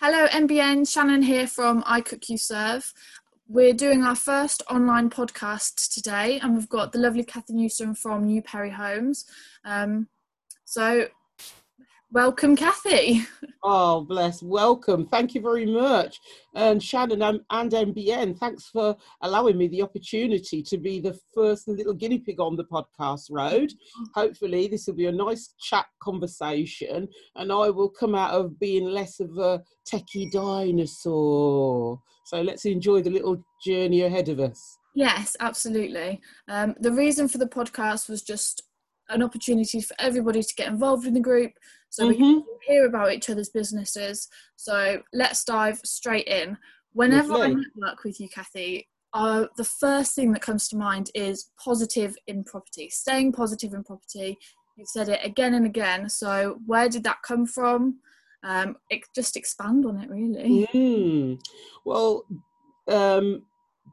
Hello, NBN. Shannon here from I Cook You Serve. We're doing our first online podcast today, and we've got the lovely Kathy Newson from NewPerry Homes. Um, so, welcome, Kathy. Oh, bless. Welcome. Thank you very much. And Shannon and, and NBN, thanks for allowing me the opportunity to be the first little guinea pig on the podcast road. Hopefully, this will be a nice chat conversation, and I will come out of being less of a techie dinosaur. So, let's enjoy the little journey ahead of us. Yes, absolutely. Um, the reason for the podcast was just an opportunity for everybody to get involved in the group so mm-hmm. we can hear about each other's businesses. So let's dive straight in. Whenever Lovely. I network with you, Kathy, uh, the first thing that comes to mind is positive in property, staying positive in property. You've said it again and again. So where did that come from? Um, it, just expand on it, really. Mm. Well, um,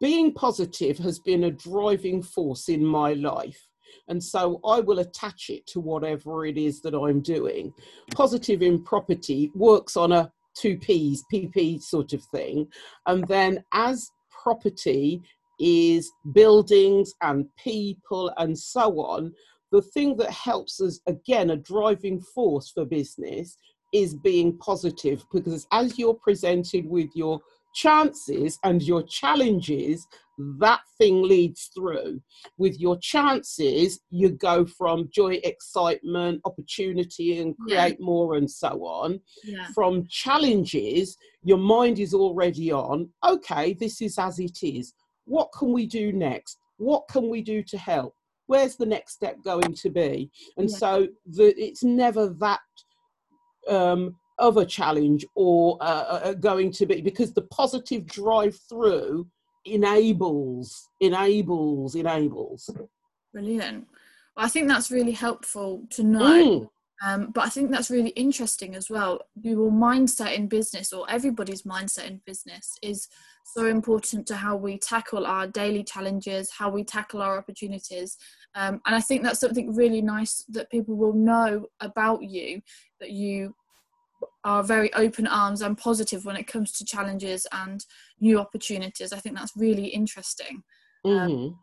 being positive has been a driving force in my life. And so I will attach it to whatever it is that I'm doing. Positive in property works on a two P's, PP sort of thing. And then as property is buildings and people and so on, the thing that helps us, again, a driving force for business is being positive because as you're presented with your chances and your challenges, that thing leads through. With your chances, you go from joy, excitement, opportunity, and create yeah. more, and so on. Yeah. From challenges, your mind is already on, okay, this is as it is. What can we do next? What can we do to help? Where's the next step going to be? And yeah. so the, it's never that um, of a challenge or uh, uh, uh, going to be because the positive drive through enables enables enables. Brilliant. Well, i think that's really helpful to know mm. um, but i think that's really interesting as well. Your mindset in business or everybody's mindset in business is so important to how we tackle our daily challenges how we tackle our opportunities. Um, and i think that's something really nice that people will know about you that you are very open arms and positive when it comes to challenges and new opportunities. I think that's really interesting. Um, mm-hmm. Um,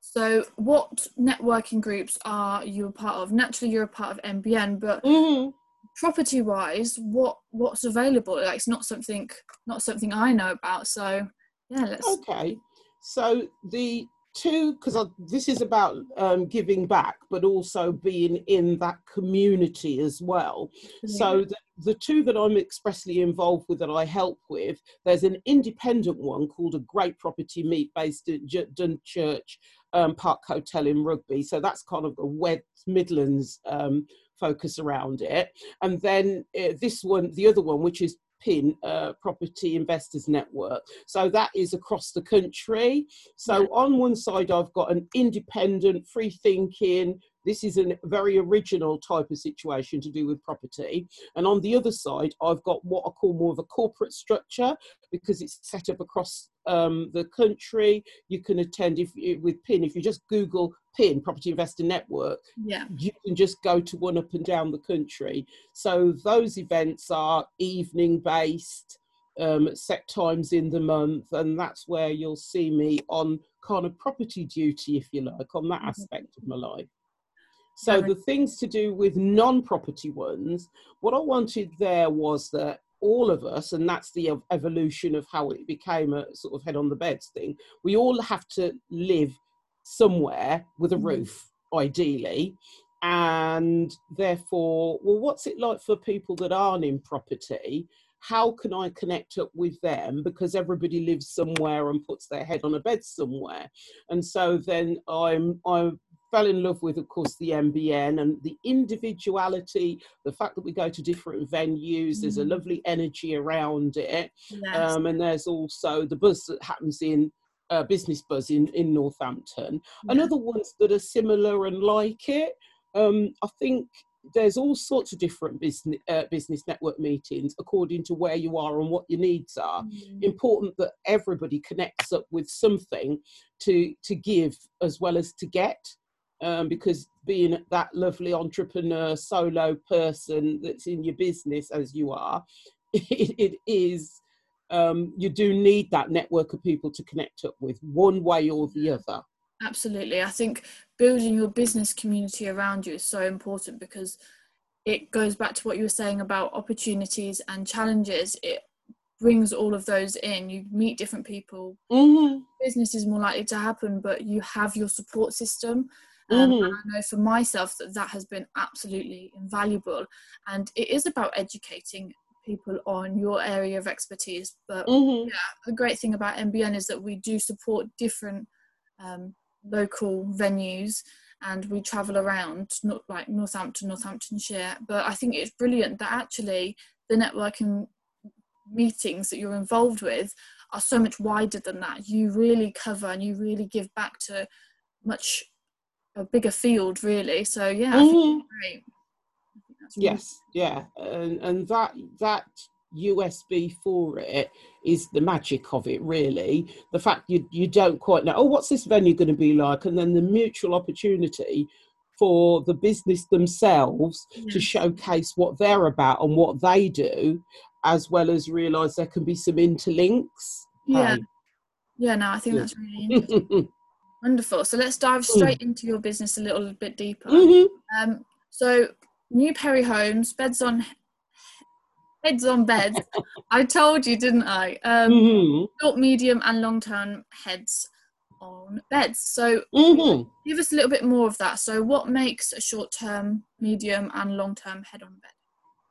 so, what networking groups are you a part of? Naturally, you're a part of MBN, but mm-hmm. property-wise, what what's available? Like, it's not something not something I know about. So, yeah, let's. Okay, so the two because this is about um, giving back but also being in that community as well. Yeah. so the, the, two that i'm expressly involved with that i help with there's an independent one called a great property meet based at dunchurch um, park hotel in rugby. So that's kind of the west midlands um, focus around it. And then uh, this one the other one which is PIN, uh, Property Investors Network. So that is across the country. So yeah. on one side, I've got an independent, free thinking, this is a very original type of situation to do with property. And on the other side, I've got what I call more of a corporate structure because it's set up across um, the country. You can attend if with PIN. If you just Google PIN Property Investor Network, yeah, you can just go to one up and down the country. So those events are evening based. Um, set times in the month, and that's where you'll see me on kind of property duty, if you like, on that mm-hmm. aspect of my life. So the things to do with non-property ones, what I wanted there was that all of us, and that's the evolution of how it became a sort of head on the beds thing. We all have to live somewhere with a mm-hmm. roof, ideally, and therefore, well, what's it like for people that aren't in property? How can I connect up with them? Because everybody lives somewhere and puts their head on a bed somewhere, and so then I'm I'm fell in love with, of course, the MBN and the individuality, the fact that we go to different venues, mm. there's a mm. lovely energy around it. Yes. Um, and there's also the buzz that happens in uh, Business Buzz in, in Northampton, yeah. and other ones that are similar and like it. Um, I think there's all sorts of different business uh, business network meetings according to where you are and what your needs are. Mm. Important that everybody connects up with something to to give as well as to get um, because being that lovely entrepreneur solo person that's in your business as you are it, it is um, you do need that network of people to connect up with one way or the other. Absolutely. I think building your business community around you is so important because it goes back to what you were saying about opportunities and challenges. It brings all of those in. You meet different people. Mm-hmm. business is more likely to happen but you have your support system um, mm-hmm. I know for myself that that has been absolutely invaluable and it is about educating people on your area of expertise but Mm-hmm. yeah the great thing about mbn is that we do support different um, local venues and we travel around not like northampton northamptonshire but i think it's brilliant that actually the networking meetings that you're involved with are so much wider than that you really cover and you really give back to much a bigger field really so yeah I think Mhm. great I think that's really yes yeah and and that that USP for it is the magic of it really the fact you you don't quite know oh what's this venue going to be like and then the mutual opportunity for the business themselves to showcase what they're about and what they do as well as realize there can be some interlinks Yeah. Hey. yeah no i think that's really interesting. wonderful so let's dive Mm. straight into your business a little bit deeper Mhm. Um, so NewPerry Homes, beds on heads on beds. I told you, didn't I? Um, Mhm. short, medium, and long term heads on beds. So Mhm. give us a little bit more of that. So what makes a short term, medium, and long term head on bed?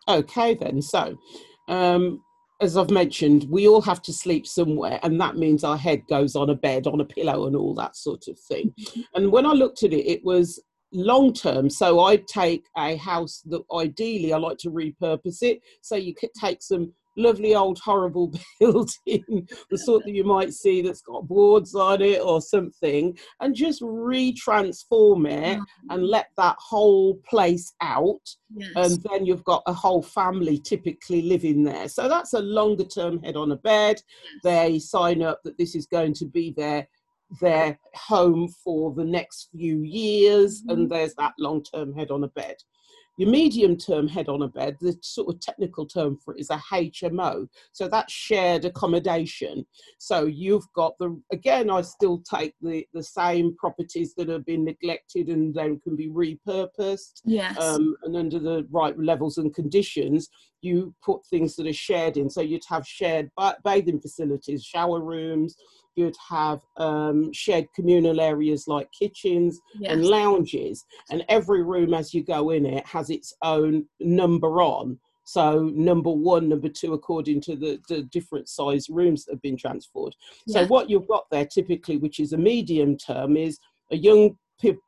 Okay, then. So, um, as I've mentioned, we all have to sleep somewhere, and that means our head goes on a bed, on a pillow, and all that sort of thing. Mm-hmm. And when I looked at it, it was long term. So, I'd take a house that ideally I like to repurpose it. So, you could take some lovely old horrible building, the sort that you might see that's got boards on it or something, and just retransform it and let that whole place out Yes. and then you've got a whole family typically living there. So that's a longer term head on a bed. They sign up that this is going to be their their home for the next few years, Mhm. and there's that long term head on a bed. Your medium term head on a bed, the sort of technical term for it is a HMO. So that's shared accommodation. So you've got the, again, I still take the, the same properties that have been neglected and then can be repurposed yes. um, and under the right levels and conditions, you put things that are shared in. So you'd have shared ba- bathing facilities, shower rooms, you'd have um, shared communal areas like kitchens yes. and lounges. And every room, as you go in it, has its own number on. So number one, number two, according to the, the different size rooms that have been transferred. So what you've got there typically, which is a medium term, is a young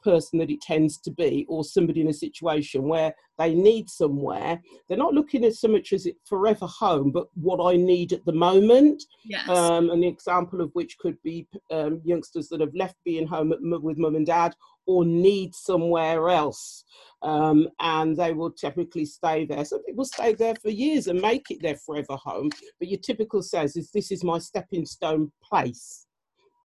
person that it tends to be, or somebody in a situation where they need somewhere. They're not looking as so much as it forever home, but what I need at the moment. yes. Um, an example of which could be um, youngsters that have left being home at, with mum and dad or need somewhere else. Um, and they will typically stay there. Some people stay there for years and make it their forever home. But your typical says is this is my stepping stone place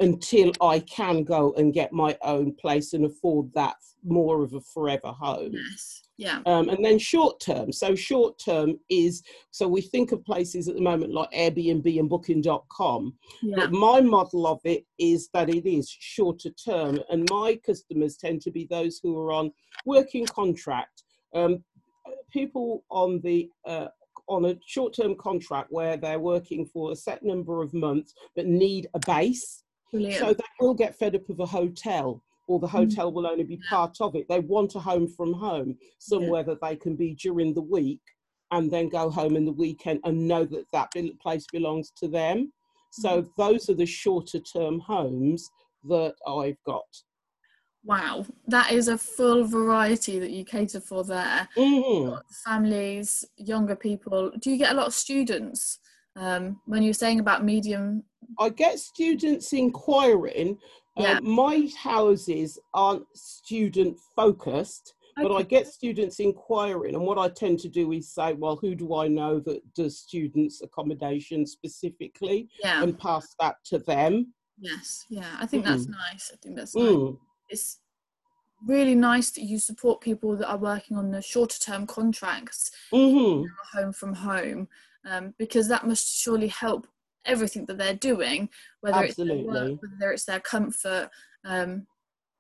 until I can go and get my own place and afford that more of a forever home. yes. Yeah. Um, and then short term. So short term is so we think of places at the moment like Airbnb and Booking.com. Yeah. But my model of it is that it is shorter term, and my customers tend to be those who are on working contract. Um, people on the uh, on a short term contract where they're working for a set number of months but need a base. Brilliant. So they will get fed up of a hotel, or the hotel will only be part of it. They want a home from home, somewhere that they can be during the week and then go home in the weekend and know that that place belongs to them. So those are the shorter term homes that I've got. wow. That is a full variety that you cater for there. Mhm. families, younger people. Do you get a lot of students? Um, when you're saying about medium, I get students inquiring. Yeah. Um, my houses aren't student focused, but I get students inquiring. And what I tend to do is say, well, who do I know that does students' accommodation specifically? yeah, And pass that to them. yes, yeah. I think that's nice. I think that's nice. Mm. It's really nice that you support people that are working on the shorter term contracts, hmm home from home. Um, because that must surely help everything that they're doing, whether Absolutely. it's their work, whether it's their comfort. Um,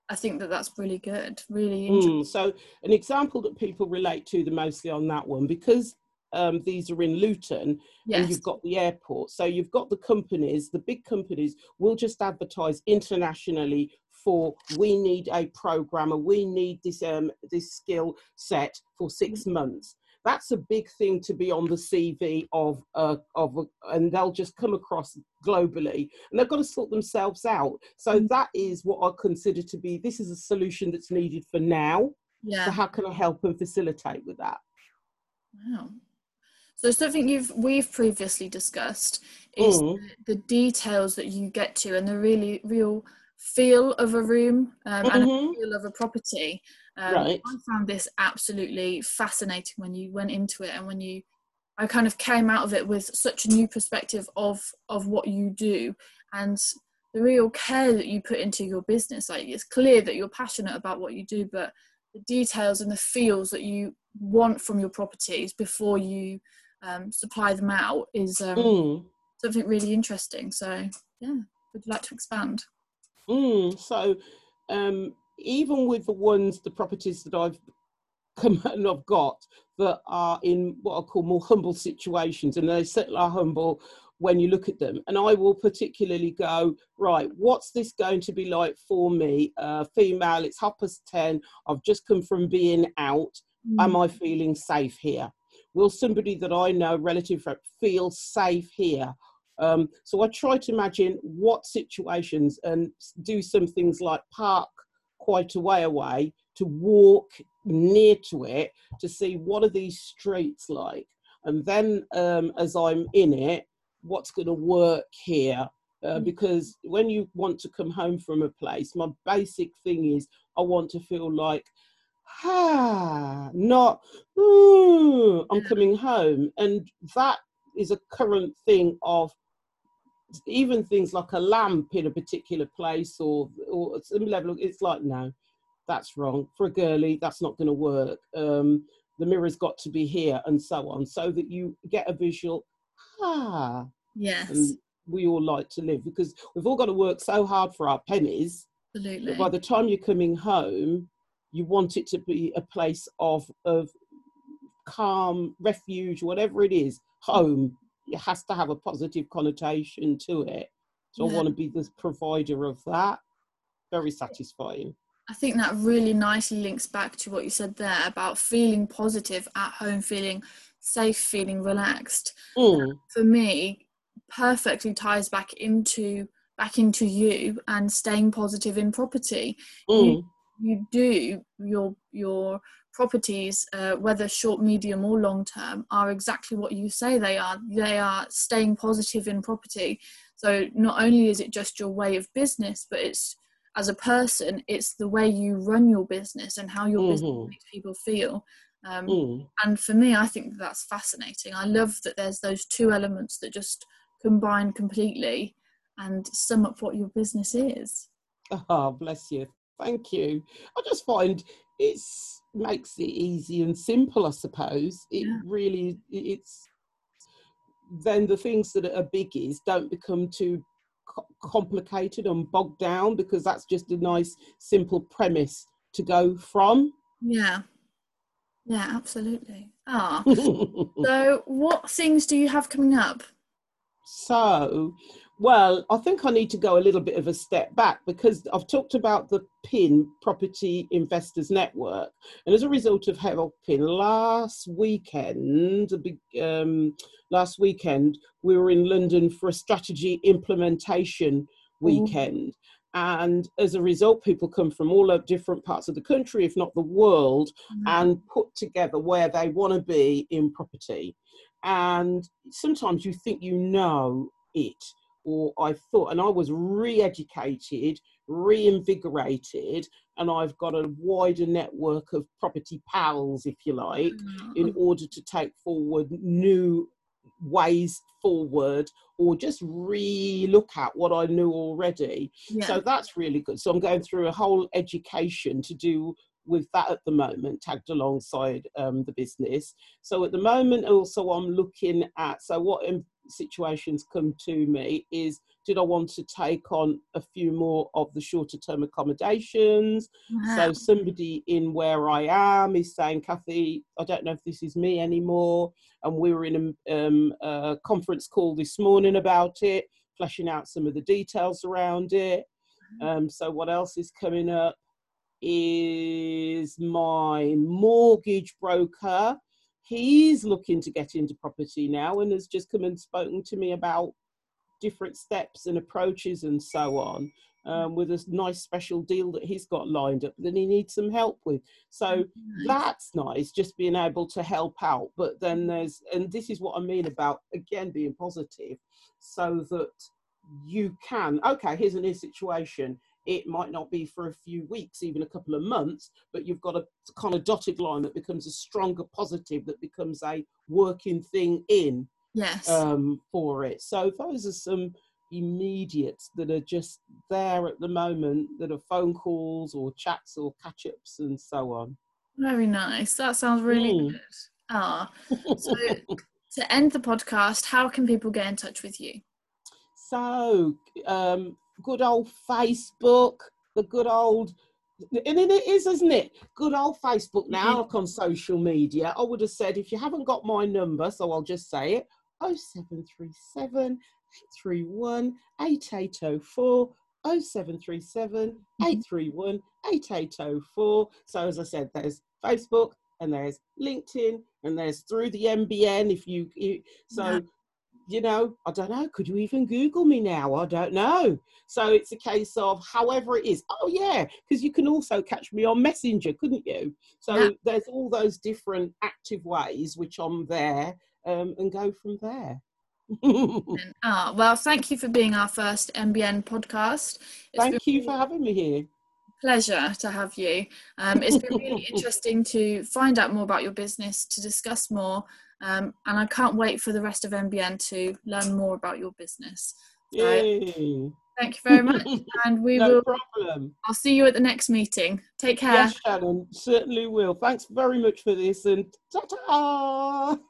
I think that that's really good, really. Mm, so, an example that people relate to the mostly on that one because um, these are in Luton yes. and you've got the airport. So you've got the companies, the big companies will just advertise internationally for we need a programmer, we need this um, this skill set for six mm. months. That's a big thing to be on the CV of uh, of and they'll just come across globally and they've got to sort themselves out. So mm. that is what I consider to be this is a solution that's needed for now. Yeah. So how can I help and facilitate with that? Wow. So something you've we've previously discussed is mm. the, the, details that you get to and the really real feel of a room um, mm-hmm. and a feel of a property. Um, right. I found this absolutely fascinating when you went into it and when you I kind of came out of it with such a new perspective of of what you do and the real care that you put into your business. Like it's clear that you're passionate about what you do, but the details and the feels that you want from your properties before you um, supply them out is um, mm. something really interesting. So, yeah, would you like to expand? Mm, so, um, even with the ones, the properties that I've come and I've got that are in what I call more humble situations, and they certainly are humble when you look at them. And I will particularly go, right, what's this going to be like for me? Uh, female, it's half past 10, I've just come from being out. Mm. Am I feeling safe here? will somebody that I know, relative, feel safe here? Um, so I try to imagine what situations and do some things like park quite a way away to walk near to it to see what are these streets like. And then um, as I'm in it, what's going to work here? Uh, mm. because when you want to come home from a place, my basic thing is I want to feel like ah, not, ooh, I'm coming home. And that is a current thing of even things like a lamp in a particular place or, or some level, it's like, no, that's wrong. For a girly, that's not going to work. Um, the mirror's got to be here and so on, so that you get a visual, ah. Yes. And we all like to live because we've all got to work so hard for our pennies. Absolutely. by the time you're coming home, you want it to be a place of of calm refuge whatever it is home it has to have a positive connotation to it so yeah. i want to be the provider of that very satisfying i think that really nicely links back to what you said there about feeling positive at home feeling safe feeling relaxed mm. for me perfectly ties back into back into you and staying positive in property mm. you, you do your your properties uh, whether short medium or long term are exactly what you say they are. They are staying positive in property. So not only is it just your way of business but it's as a person it's the way you run your business and how your mm-hmm. business makes people feel. Um, mm. and for me i think that's fascinating. I love that there's those two elements that just combine completely and sum up what your business is. Oh bless you Thank you. I just find it makes it easy and simple. I suppose it yeah. really it's then the things that are biggies don't become too complicated and bogged down because that's just a nice simple premise to go from. Yeah. Yeah, absolutely. Ah. so what things do you have coming up? So well, I think I need to go a little bit of a step back because I've talked about the PIN Property Investors Network, and as a result of helping last weekend, um, last weekend we were in London for a strategy implementation weekend. And as a result, people come from all different parts of the country, if not the world, mm-hmm. and put together where they want to be in property. And sometimes you think you know it, or I thought, and I was re educated, reinvigorated, and I've got a wider network of property pals, if you like, mm-hmm. in order to take forward new ways forward or just re look at what I knew already. Yeah. So that's really good. So I'm going through a whole education to do with that at the moment, tagged alongside um, the business. So at the moment, also I'm looking at so what situations come to me is did I want to take on a few more of the shorter term accommodations? Wow. So somebody in where I am is saying, Kathy, I don't know if this is me anymore. And we were in a, um, a conference call this morning about it, fleshing out some of the details around it. Mm-hmm. Um, so what else is coming up is my mortgage broker. He's looking to get into property now and has just come and spoken to me about different steps and approaches and so on um, with a nice special deal that he's got lined up that he needs some help with. So nice. that's nice, just being able to help out. But then there's, and this is what I mean about again being positive, so that you can, okay, here's a new situation. It might not be for a few weeks, even a couple of months, but you've got a kind of dotted line that becomes a stronger positive that becomes a working thing in yes. um, for it. So those are some immediate that are just there at the moment that are phone calls or chats or catch ups and so on. Very nice. That sounds really mm. good. Ah. So to end the podcast how can people get in touch with you? So um, good old facebook the good old and it is, isn't it? Good old Facebook now, mm-hmm. like on social media. I would have said if you haven't got my number, so I'll just say it 0737 831 8804 0737 mm-hmm. 831 8804. So, as I said, there's Facebook and there's LinkedIn and there's through the NBN. If you, you so. You know, I don't know, could you even Google me now? I don't know. So, it's a case of however it is. Oh, yeah, because you can also catch me on Messenger, couldn't you? So, yeah. there's all those different active ways which I'm there um, and go from there. oh, well, thank you for being our first MBN podcast. It's thank you for having me here. Pleasure to have you. Um, it's been really interesting to find out more about your business, to discuss more, um, and I can't wait for the rest of MBN to learn more about your business. So, Yay. Thank you very much, and we no will. problem. I'll see you at the next meeting. Take care. Yes, Shannon, certainly will. Thanks very much for this, and ta-ta.